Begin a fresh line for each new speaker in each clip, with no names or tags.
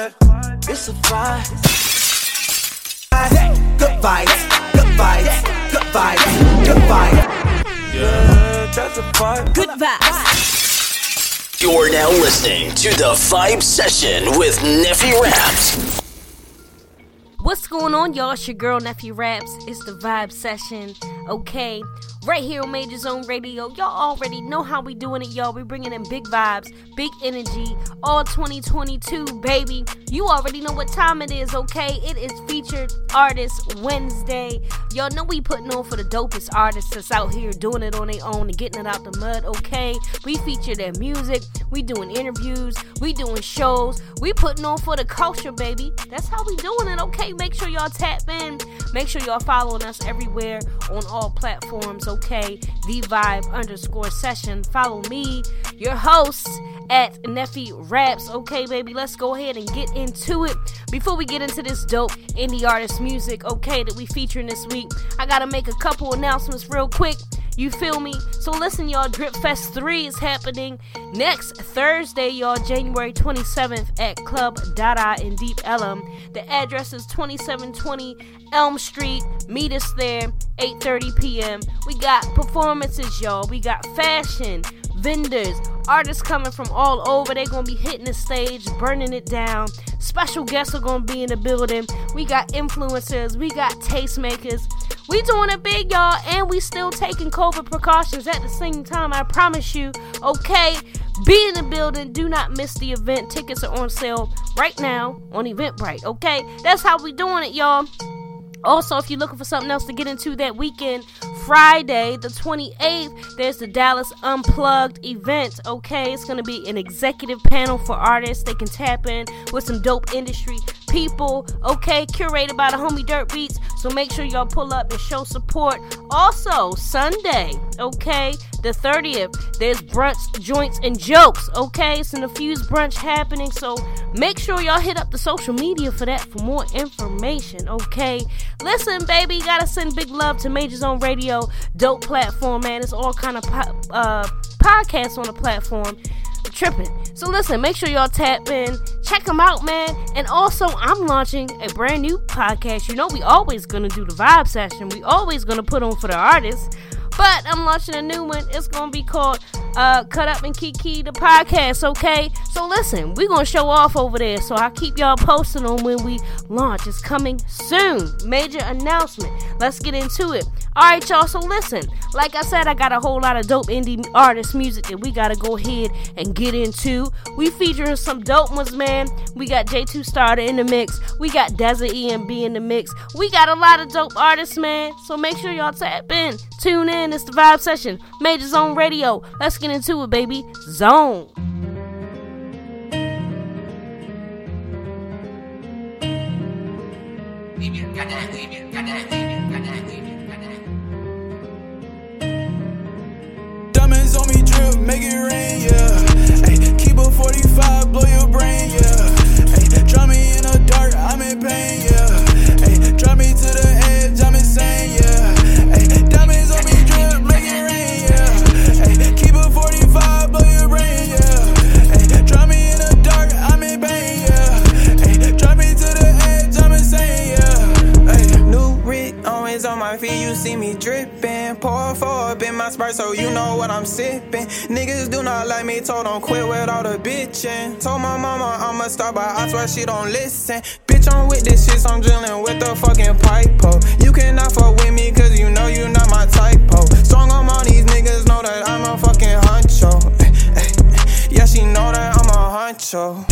It's a vibe. Good vibes, good vibes, good vibes, good vibes. Yeah, that's a vibe.
Good vibes.
You're now listening to the Vibe Session with Neffy Raps.
What's going on, y'all? It's your girl, Neffy Raps. It's the Vibe Session. Okay, right here on Major Zone Radio. Y'all already know how we doing it, y'all. We bringing in big vibes, big energy, all 2022, baby. You already know what time it is, okay? It is featured artist Wednesday. Y'all know we putting on for the dopest artists that's out here doing it on their own and getting it out the mud, okay? We feature their music. We doing interviews. We doing shows. We putting on for the culture, baby. That's how we doing it, okay? Make sure y'all tap in. Make sure y'all following us everywhere on all platforms, okay? Okay, the Vibe underscore session. Follow me, your host, at Neffy Raps. Okay, baby, let's go ahead and get into it. Before we get into this dope indie artist music, okay, that we featuring this week, I gotta make a couple announcements real quick. You feel me? So listen, y'all, Drip Fest 3 is happening next Thursday, y'all, January 27th at Club Dada in Deep Ellum. The address is 2720 Elm Street. Meet us there, 8:30 p.m. We got performances, y'all. We got fashion, vendors, artists coming from all over. They're gonna be hitting the stage, burning it down. Special guests are gonna be in the building. We got influencers, we got tastemakers. We doing it big, y'all, and we still taking COVID precautions at the same time. I promise you. Okay, be in the building. Do not miss the event. Tickets are on sale right now on Eventbrite. Okay, that's how we doing it, y'all. Also, if you're looking for something else to get into that weekend, Friday, the 28th, there's the Dallas Unplugged event. Okay, it's going to be an executive panel for artists. They can tap in with some dope industry people. Okay, curated by the homie Dirt Beats. So make sure y'all pull up and show support. Also, Sunday, okay, the 30th, there's brunch, joints, and jokes. Okay, it's an infused brunch happening. So make sure y'all hit up the social media for that for more information. Okay, listen, baby, gotta send big love to Major Zone Radio, dope platform, man. It's all kind of po- uh, podcasts on the platform tripping. So listen, make sure y'all tap in, check them out, man. And also, I'm launching a brand new podcast. You know, we always gonna do the vibe session. We always gonna put on for the artists. But I'm launching a new one. It's gonna be called uh, Cut Up and Kiki the podcast. Okay, so listen, we're gonna show off over there. So I'll keep y'all posted on when we launch. It's coming soon. Major announcement. Let's get into it. All right, y'all. So listen, like I said, I got a whole lot of dope indie artist music that we gotta go ahead and get into. We featuring some dope ones, man. We got J2 Starter in the mix. We got Desert EMB in the mix. We got a lot of dope artists, man. So make sure y'all tap in, tune in. It's the Vibe Session, Major Zone Radio. Let's get into it, baby. Zone.
Me,
told them quit with all the bitching. Told my mama I'ma stop, but I swear she don't listen. Bitch, I'm with this shit, so I'm drilling with the fucking pipe, po. You cannot fuck with me, cause you know you not my type, po. Strong on all these niggas, know that I'm a fucking honcho.
Eh, eh, eh. Yeah,
she know that
I'm a
honcho.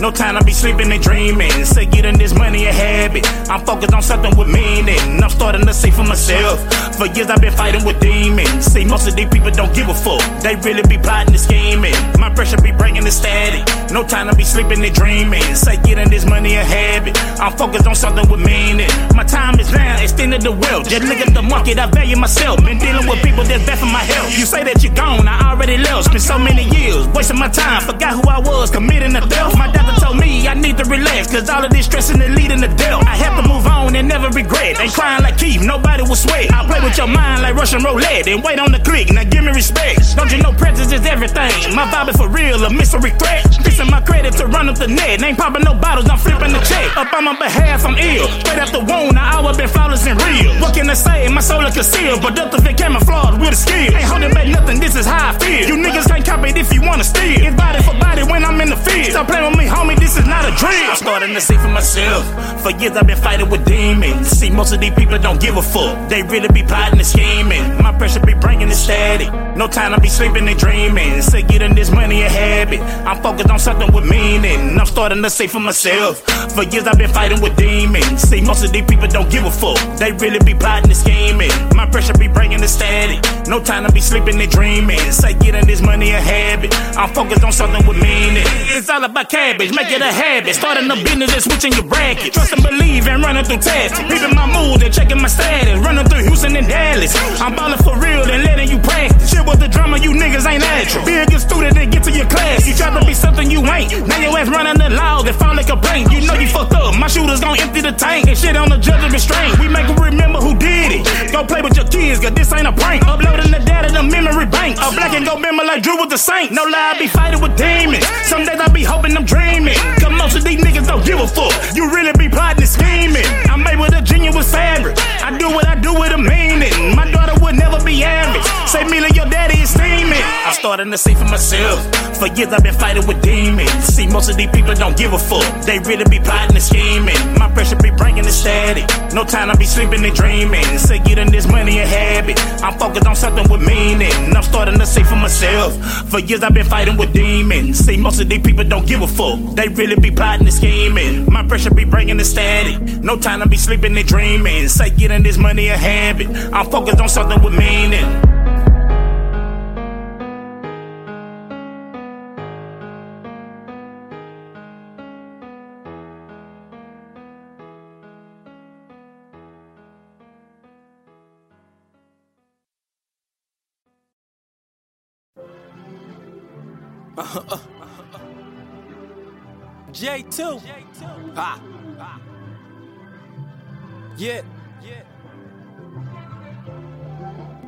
No time to be sleeping and dreaming. Say getting this money a habit. I'm focused on something with meaning. I'm starting to see for myself. For years I've been fighting with demons. See, most of these people don't give a fuck. They really be plotting and scheming. My pressure be bringing the static. No time to be sleeping and dreaming. Say getting this money a habit. I'm focused on something with meaning. My time is now, extended the wealth. Just look at the market, I value myself. Been dealing with people that's bad for my health. You say that you're gone, I already left. Spent so many years wasting my time. Forgot who I was, committing a theft. My doctor told me I need to relax, cause all of this stressing is leading to death. I have to move on and never regret. Ain't crying like Keith, nobody will sweat. I play with your mind like Russian roulette and wait on the click. Now give me respect. Don't you know presence is everything? My vibe is for real, a mystery threat. Fixing my credit to run up the net. Ain't popping no bottles, I'm flipping the check. Up on my behalf, I'm ill. Straight up the wound, I always been flawless and real. What can I say? My soul is concealed, productive and camouflage with a skill. Ain't holding back nothing, this is how I feel. You niggas can't copy it if you wanna steal. It's body for body when I'm in the field. Stop playing with a dream. I'm starting to see for myself. For years I've been fighting with demons. See, most of these people don't give a fuck. They really be plotting and scheming. My pressure be bringing the static. No time to be sleeping and dreaming. Say getting this money a habit. I'm focused on something with meaning. I'm starting to see for myself. For years I've been fighting with demons. See, most of these people don't give a fuck. They really be plotting and scheming. My pressure be bringing the static. No time to be sleeping and dreaming. Say getting this money a habit. I'm focused on something with meaning. It's all about cabbage, make it a habit. Starting a business and switching your bracket. Trust and believe and running through tests. Reading my mood and checking my status. Running through Houston and Dallas. I'm balling for real and letting you practice. Shit with the drama, you niggas ain't natural. Be a good student and get to your class. You try to be something you ain't. Now your ass running the law that a blank. You know you fucked up. My shooters gon' empty the tank and shit on the judge of restraint. We make them remember who did it. Go play with your kids, cause this ain't a prank. Uploading the data, the memory bank. A black and go member like Drew with the Saint. No lie, I be fighting with demons. Some days I be hoping I'm dreaming. Fuck. Starting to see for myself. For years I've been fighting with demons. See, most of these people don't give a fuck. They really be plotting and scheming. My pressure be bringing the static. No time I be sleeping and dreaming. Say getting this money a habit. I'm focused on something with meaning. I'm starting to see for myself. For years I've been fighting with demons. See, most of these people don't give a fuck. They really be plotting and scheming. My pressure be bringing the static. No time I be sleeping and dreaming. Say getting this money a habit. I'm focused on something with meaning.
J2. Ha. Yeah.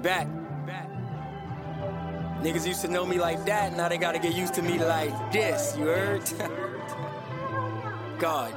Back. Niggas used to know me like that, now they gotta get used to me like this, you heard? God.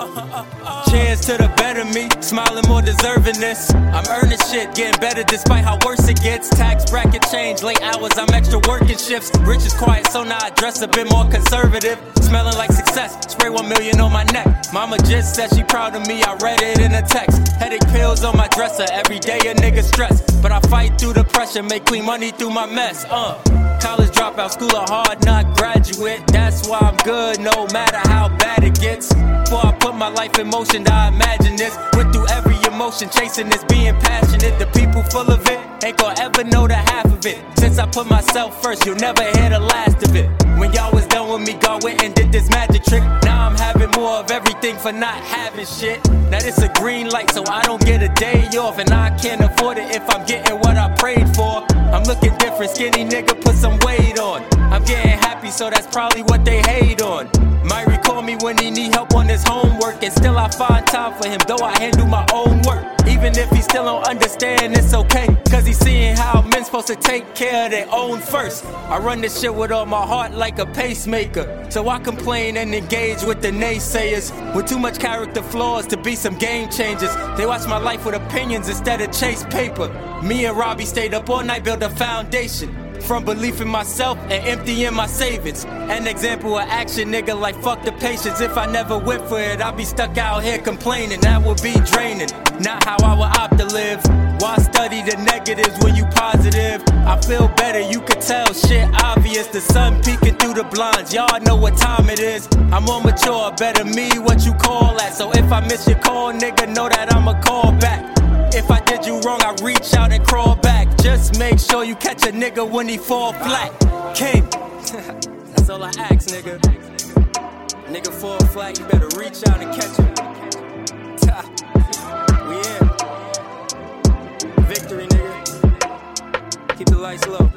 Cheers to the better me, smiling more deserving this. I'm earning shit, getting better despite how worse it gets. Tax bracket change, late hours, I'm extra working shifts. Rich is quiet, so now I dress a bit more conservative. Smelling like success, spray one million on my neck. Mama just said she proud of me, I read it in a text. Headache pills on my dresser, every day a nigga stress. But I fight through the pressure, make clean money through my mess. Uh. College dropout, school a hard knock graduate. That's why I'm good, no matter how bad it gets. Before I put my life in motion, I imagine this. Went through every emotion, chasing this, being passionate. The people full of it ain't gonna ever know the half of it. Since I put myself first, you'll never hear the last of it. When y'all was done with me, God went and did this magic trick. Now I'm having more of everything for not having shit. Now it's a green light, so I don't get a day off, and I can't afford it if I'm getting what I prayed for. I'm looking different, skinny nigga, put some weight on. I'm getting happy, so that's probably what they hate on. Still I find time for him, though I handle my own work. Even if he still don't understand, it's okay. Cause he's seeing how men supposed to take care of their own first. I run this shit with all my heart like a pacemaker. So I complain and engage with the naysayers. With too much character flaws to be some game changers. They watch my life with opinions instead of chase paper. Me and Robbie stayed up all night, build a foundation. From belief in myself and emptying my savings. An example of action, nigga, like fuck the patience. If I never went for it, I'd be stuck out here complaining. That would be draining, not how I would opt to live. Why study the negatives when you positive? I feel better, you could tell shit obvious. The sun peeking through the blinds, y'all know what time it is. I'm more mature, better me, what you call that. So if I miss your call, nigga, know that I'ma call back. If I did you wrong, I reach out and crawl back. Just make sure you catch a nigga when he fall flat. King, that's all I ask, nigga. Nigga fall flat, you better reach out and catch him. We in. Victory, nigga. Keep the lights low.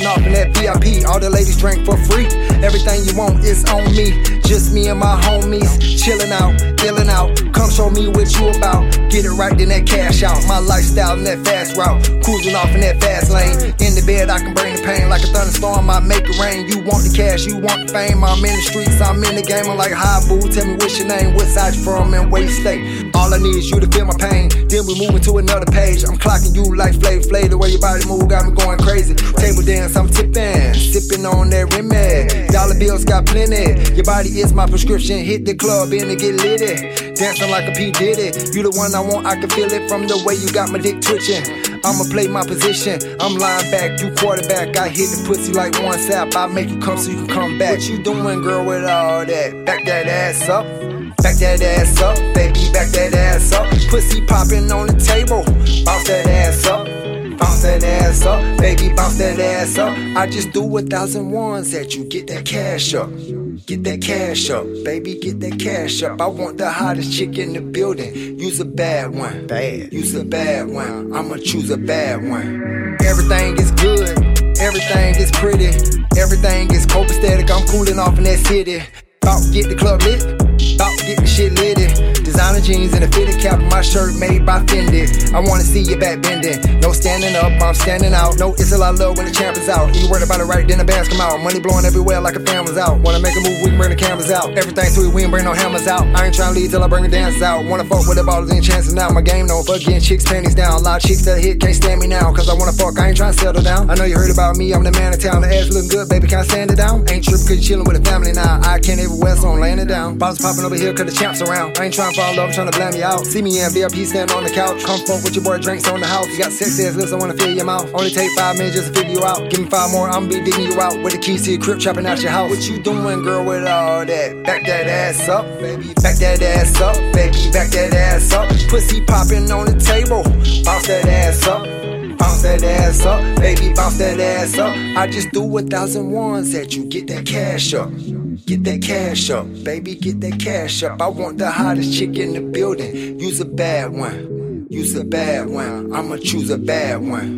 I'm off in that VIP. All the ladies drink for free. Everything you want is on me. Just me and my homies. Chilling out, illing out. Come show me what you about. Get it right, then that cash out. My lifestyle in that fast route. Cruising off in that fast lane. In the bed, I can bring the pain like a thunderstorm. I make it rain. You want the cash, you want the fame. I'm in the streets, I'm in the game. I'm like, hi, boo. Tell me what's your name, what side you from, and where you stay. All I need is you to feel my pain. Then we moving to another page. I'm clocking you like Flav Flav. The way your body move got me going crazy. Table dance, I'm tipping. Sipping on that Remy. Dollar bills got plenty. Your body is my prescription. Hit the club in and get litty. Dancing like a P. Diddy. You the one I want, I can feel it from the way you got my dick twitching. I'ma play my position. I'm lying back, you quarterback. I hit the pussy like one sap. I make you come so you can come back. What you doing, girl, with all that? Back that ass up. Back that ass up, baby, back that ass up. Pussy popping on the table. Bounce that ass up. Bounce that ass up, baby, bounce that ass up. I just do a thousand ones at you, get that cash up. Get that cash up, baby, get that cash up. I want the hottest chick in the building. Use a bad one, bad. Use a bad one. I'ma choose a bad one. Everything is good, everything is pretty, everything is copacetic. I'm cooling off in that city. Bout to get the club lit, bout to get the shit litty. Designer jeans and a fitted cap, my shirt made by Fendi. I wanna see your back bending. No standing up, I'm standing out. No, it's a lot of love when the champ is out. You worried about it right, then the bands come out. Money blowing everywhere like a fan was out. Wanna make a move, we can bring the cameras out. Everything sweet, we ain't bring no hammers out. I ain't tryna leave till I bring the dancers out. Wanna fuck with the ballers, ain't chances now. My game no fuck getting chicks panties down. A lot of chicks that hit can't stand me now. Cause I wanna fuck, I ain't tryna settle down. I know you heard about me, I'm the man of town. The ass looking good, baby, can I stand it down? Ain't tripping cause you chillin' with the family now. I can't everywhere, so I'm laying it down. Bottles popping over here cause the champs around. I ain't tryna fall all over trying to blame me out. See me in VIP stand on the couch. Come fuck with your boy, drinks on the house. You got sexy ass lips, I wanna fill your mouth. Only take five minutes just to figure you out. Give me five more, I'ma be digging you out. With the keys to your crib, trapping out your house. What you doing, girl, with all that? Back that ass up, baby. Back that ass up, baby. Back that ass up. Pussy popping on the table. Bounce that ass up. Bounce that ass up, baby, bounce that ass up. I just do a thousand ones at you, get that cash up. Get that cash up, baby, get that cash up. I want the hottest chick in the building. Use a bad one, use a bad one. I'ma choose a bad one.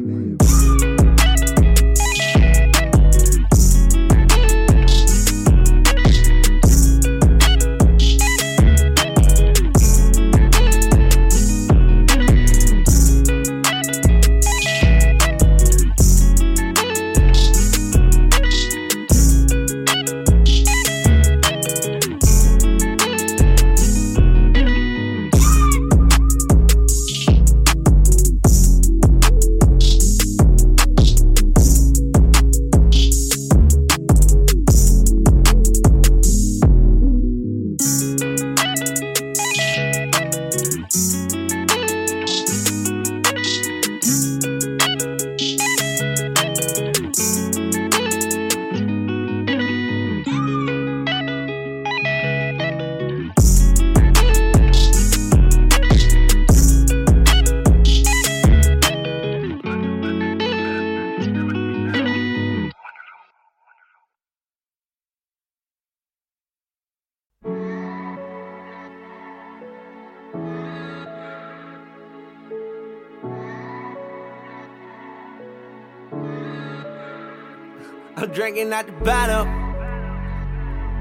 Out the bottle.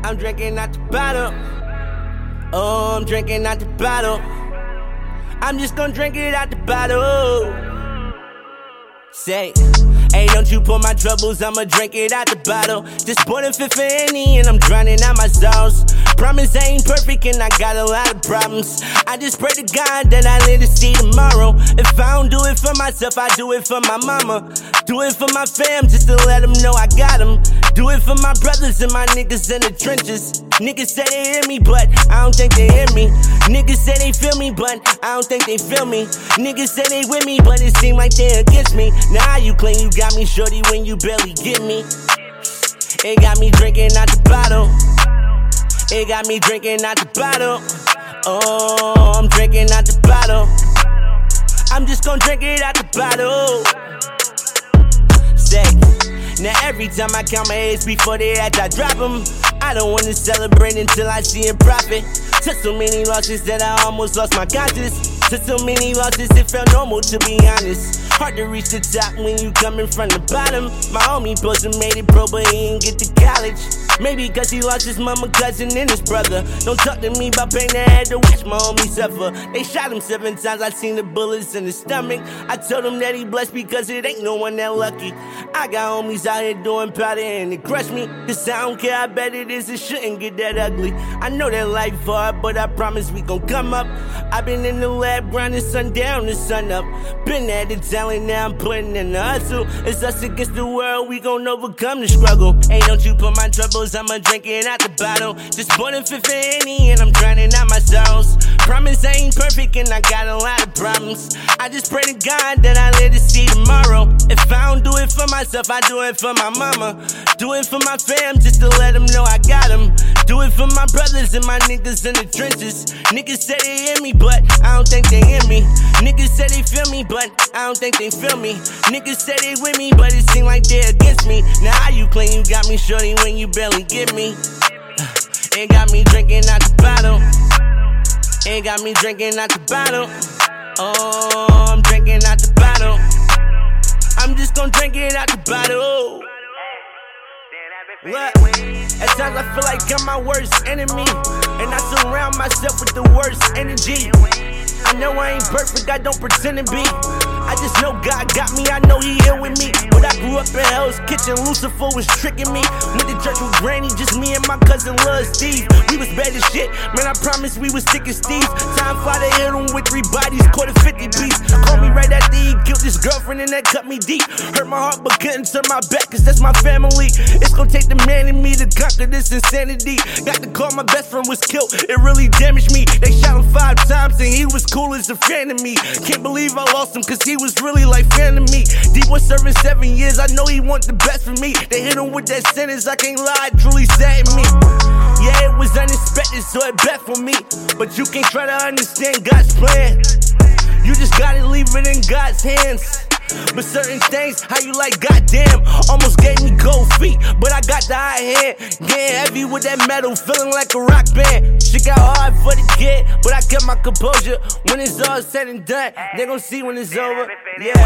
I'm drinking out the bottle. Oh, I'm drinking out the bottle. I'm just gonna drink it out the bottle. Say, hey, don't you put my troubles, I'ma drink it out the bottle. Just put a fifth in and I'm drowning out my sauce. Promise I ain't perfect and I got a lot of problems. I just pray to God that I live to see tomorrow. If I don't do it for myself, I do it for my mama. Do it for my fam just to let them know I got them. Do it for my brothers and my niggas in the trenches. Niggas say they hear me, but I don't think they hear me. Niggas say they feel me, but I don't think they feel me. Niggas say they with me, but it seem like they against me. Now you claim you got me shorty when you barely get me. It got me drinking out the bottle. It got me drinking out the bottle. Oh, I'm drinking out the bottle. I'm just gonna drink it out the bottle. Say, now every time I count my eggs before they hatch, I drop them. I don't wanna celebrate until I see a profit. Took so many losses that I almost lost my conscience. Took so many losses, it felt normal to be honest. Hard to reach the top when you coming from the bottom. My homie Bosa made it pro, but he ain't get to college. Maybe cause he lost his mama, cousin, and his brother. Don't talk to me about pain I had to watch my homie suffer. They shot him seven times, I seen the bullets in his stomach. I told him that he blessed because it ain't no one that lucky. I got homies out here doing powder and it crushed me. Cause I don't care how bad it is, it shouldn't get that ugly. I know that life hard, but I promise we gon' come up. I've been in the lab grinding sundown to sun up. Been at the talent, now I'm putting in the hustle. It's us against the world, we gon' overcome the struggle. Hey, don't you put my troubles, I'ma drink it out the bottle. Just put in fifth any and I'm drowning out my sorrows. Promise I ain't perfect and I got a lot of problems. I just pray to God that I live to see tomorrow. If I don't do it for myself, I do it for my mama. Do it for my fam just to let them know I got them. Do it for my brothers and my niggas in the trenches. Niggas say they hear me, but I don't think they hear me. Niggas say they feel me, but I don't think they feel me. Niggas say they with me, but it seem like they against me. Now how you claim you got me shorty when you barely get me? It got me drinking out the bottle. It got me drinking out the bottle. Oh, I'm drinking out the bottle. I'm just gonna drink it out the bottle. What? At times I feel like I'm my worst enemy. And I surround myself with the worst energy. I know I ain't perfect, I don't pretend to be. I just know God got me, I know He here with me. But I grew up in Hell's Kitchen, Lucifer was tricking me. Went to church with Granny, just me and my cousin Lil Steve. We was bad as shit, man. I promise we was sick as Steve. Time fly to hit him with three bodies, quarter 50 beats. Call me right after he killed his girlfriend and that cut me deep. Hurt my heart, but couldn't turn my back, cause that's my family. It's gonna take the man in me to conquer this insanity. Got to call my best friend was killed, it really damaged me. They shot him five times and he was cool as a fan of me. Can't believe I lost him, cause he was really like fan me. D boy serving seven years, I know he want the best for me. They hit him with that sentence, I can't lie, truly saddened me. Yeah, it was unexpected, so it bet for me. But you can't try to understand God's plan. You just gotta leave it in God's hands. But certain things, how you like, goddamn, almost gave me cold feet. But I got the high hand, getting heavy with that metal, feeling like a rock band. Shit got hard for the kid, but I kept my composure. When it's all said and done, they gon' see when it's over. Yeah.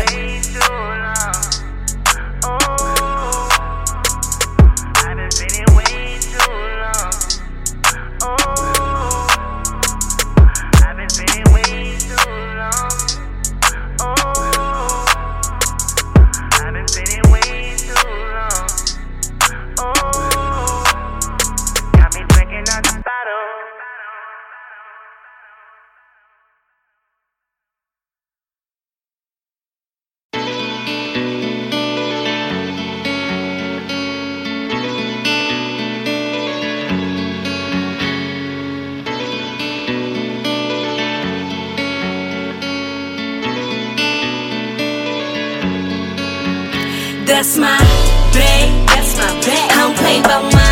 That's my babe. That's my babe. I don't play about mine.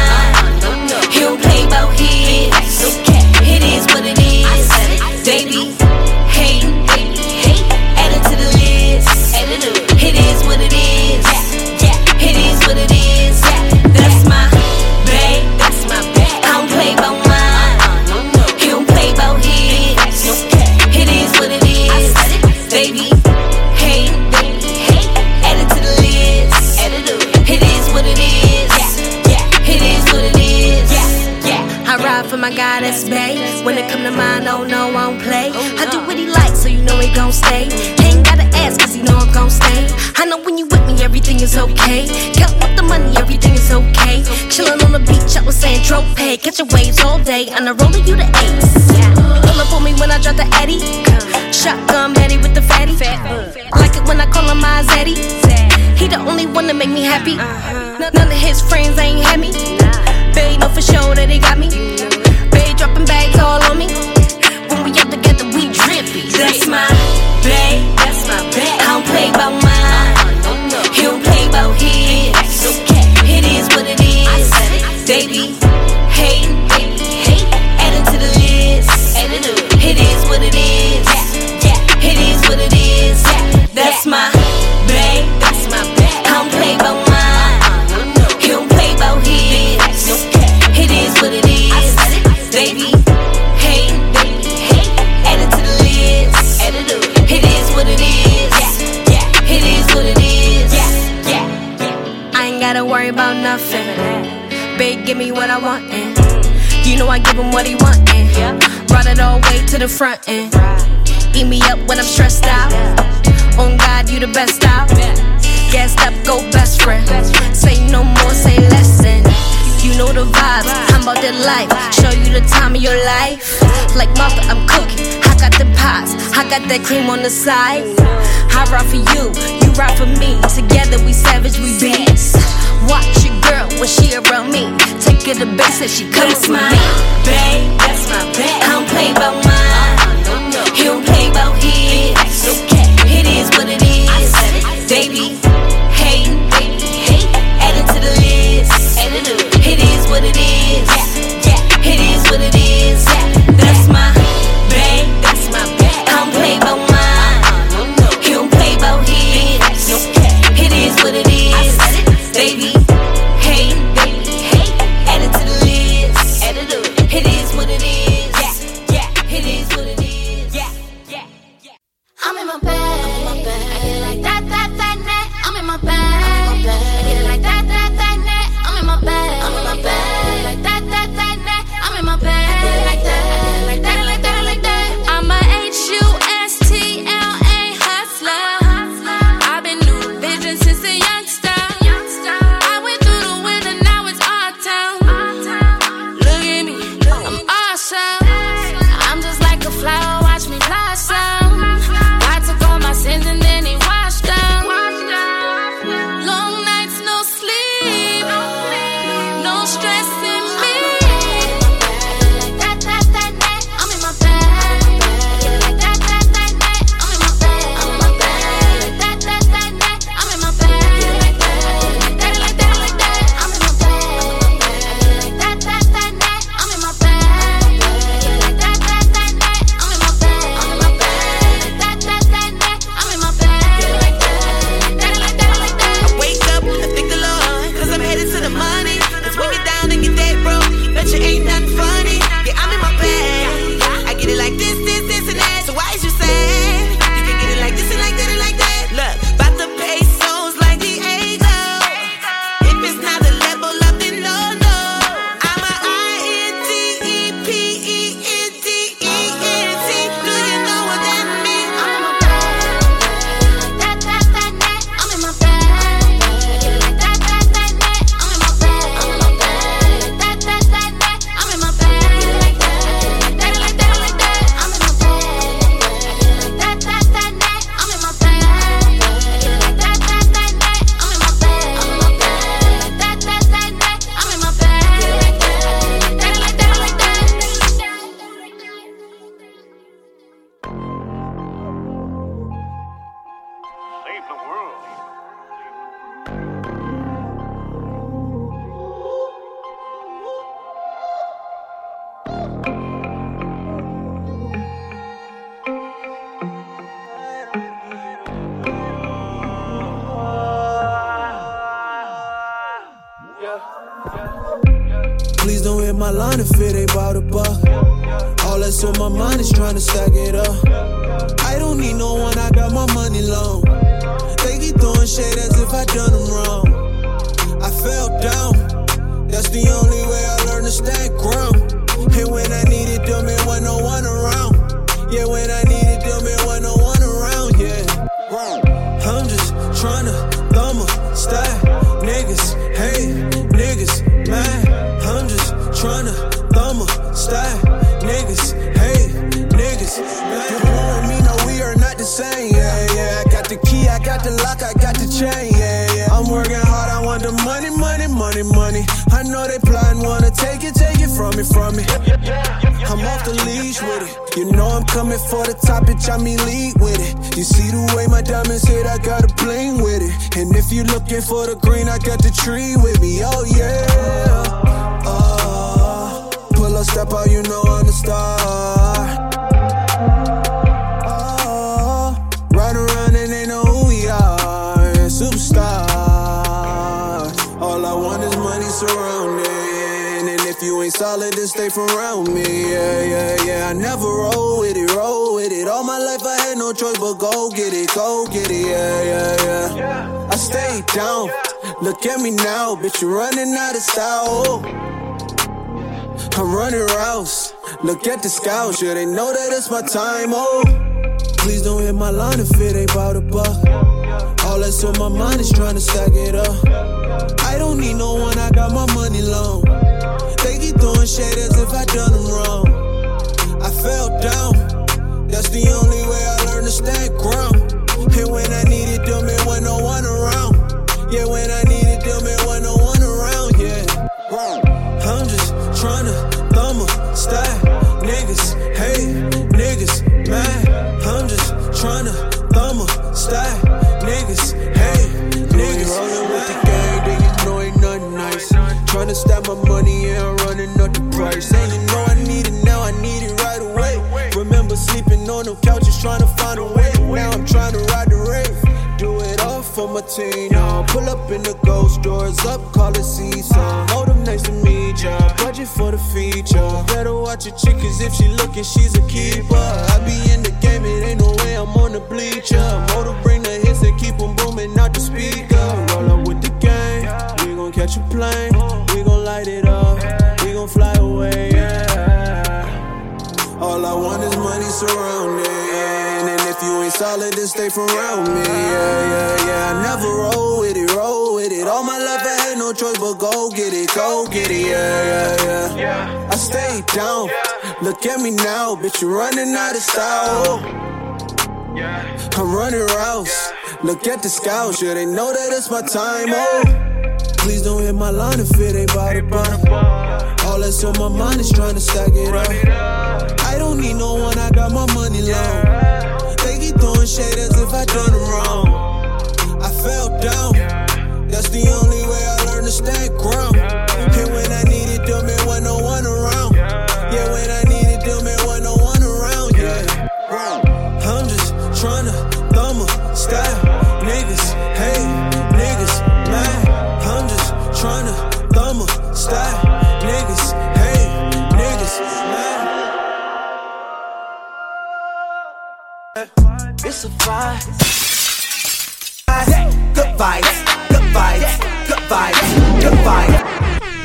My that's bae. When it come to mine, oh no, I don't play. I do what he likes, so you know he gon' stay. Ain't gotta ask, cause you know I'm gon' stay. I know when you with me, everything is okay. Counting up the money, everything is okay. Chillin' on the beach, I was saying trope pay. Catching waves all day, on the roller, you the ace. Pull up on me when I drop the Eddie. Shotgun Betty with the fatty. Like it when I call him my Zeddy. He the only one that make me happy. None none of his friends ain't had me. They know for sure that they got me. Dropping bags all on me. When we out together, we drippy. That's my Babe, give me what I want, and you know I give him what he want, and brought it all way to the front, and eat me up when I'm stressed out. On God, you the best out. Gassed up, go best friend. Say no more, say less, and you know the vibes. I'm about that life. Show you the time of your life. Like Martha, I'm cooking. I got the pies. I got that cream on the side. I ride for you, you ride for me. Together we savage, we beast. Watch your girl when she around me. Take her to base and she comes with me. Babe, that's my babe. I don't play about mine. He don't play about his.
Line if it ain't about a buck. All that's on my mind is trying to stack it up. I don't need no one, I got my money long. They keep throwing shade as if I done them wrong. I fell down, that's the only way I learned to stand ground. Same, yeah, yeah. I got the key, I got the lock, I got the chain, yeah, yeah. I'm working hard, I want the money, money, money, money. I know they plotting, wanna take it, take it from me, from me. I'm off the leash with it. You know I'm coming for the top, bitch, I mean lead with it. You see the way my diamonds hit, I got a bling with it. And if you looking for the green, I got the tree with me, oh yeah. Uh, pull up, step out, you know I'm the star. Solid, then stay from around me. Yeah, yeah, yeah. I never roll with it, roll with it. All my life I had no choice but go get it, go get it. Yeah, yeah, yeah. I stay down. Look at me now, bitch. You're running out of style. I'm running routes. Look at the scouts, yeah, they know that it's my time. Oh, please don't hit my line if it ain't about a buck. All that's on my mind is trying to stack it up. I don't need no one, I got my money long. Throwing shade as if I done them wrong. I fell down, that's the only way I learned to stand ground. And when I needed them, it wasn't no one around. Yeah, when I Now pull up in the ghost doors up, call it season. Hold them nice to meet ya. Budget for the feature. Better watch your chick, cause if she looking, she's a keeper. I be in the game, it ain't no way I'm on the bleacher. Motor bring the hits and keep them booming out the speaker. Roll up with the gang, we gon' catch a plane. We gon' light it up, we gon' fly away, yeah. All I want is money surrounding. And if you ain't solid, then stay from around go get it. Yeah, yeah, yeah. I stay down. Look at me now, bitch. You running out of style. I'm running routes. Look at the scouts, yeah, they know that it's my time. Oh, please don't hit my line if it ain't about a buck. All that's on my mind is trying to stack it up. I don't need no one, I got my money long. They keep throwing shade as if I done them wrong. I fell down, that's the only way I learned to stand ground. Thumb a stack. Niggas hate, niggas mad. I'm just tryna thumb a stack. Niggas hate, niggas mad.
It's a vibe. Good vibes, good vibes, good vibes, good vibes.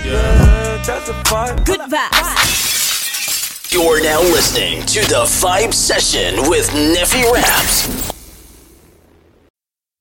Yeah, that's a vibe.
Good vibes.
You're now listening to the Vibe Session with Neffy Raps.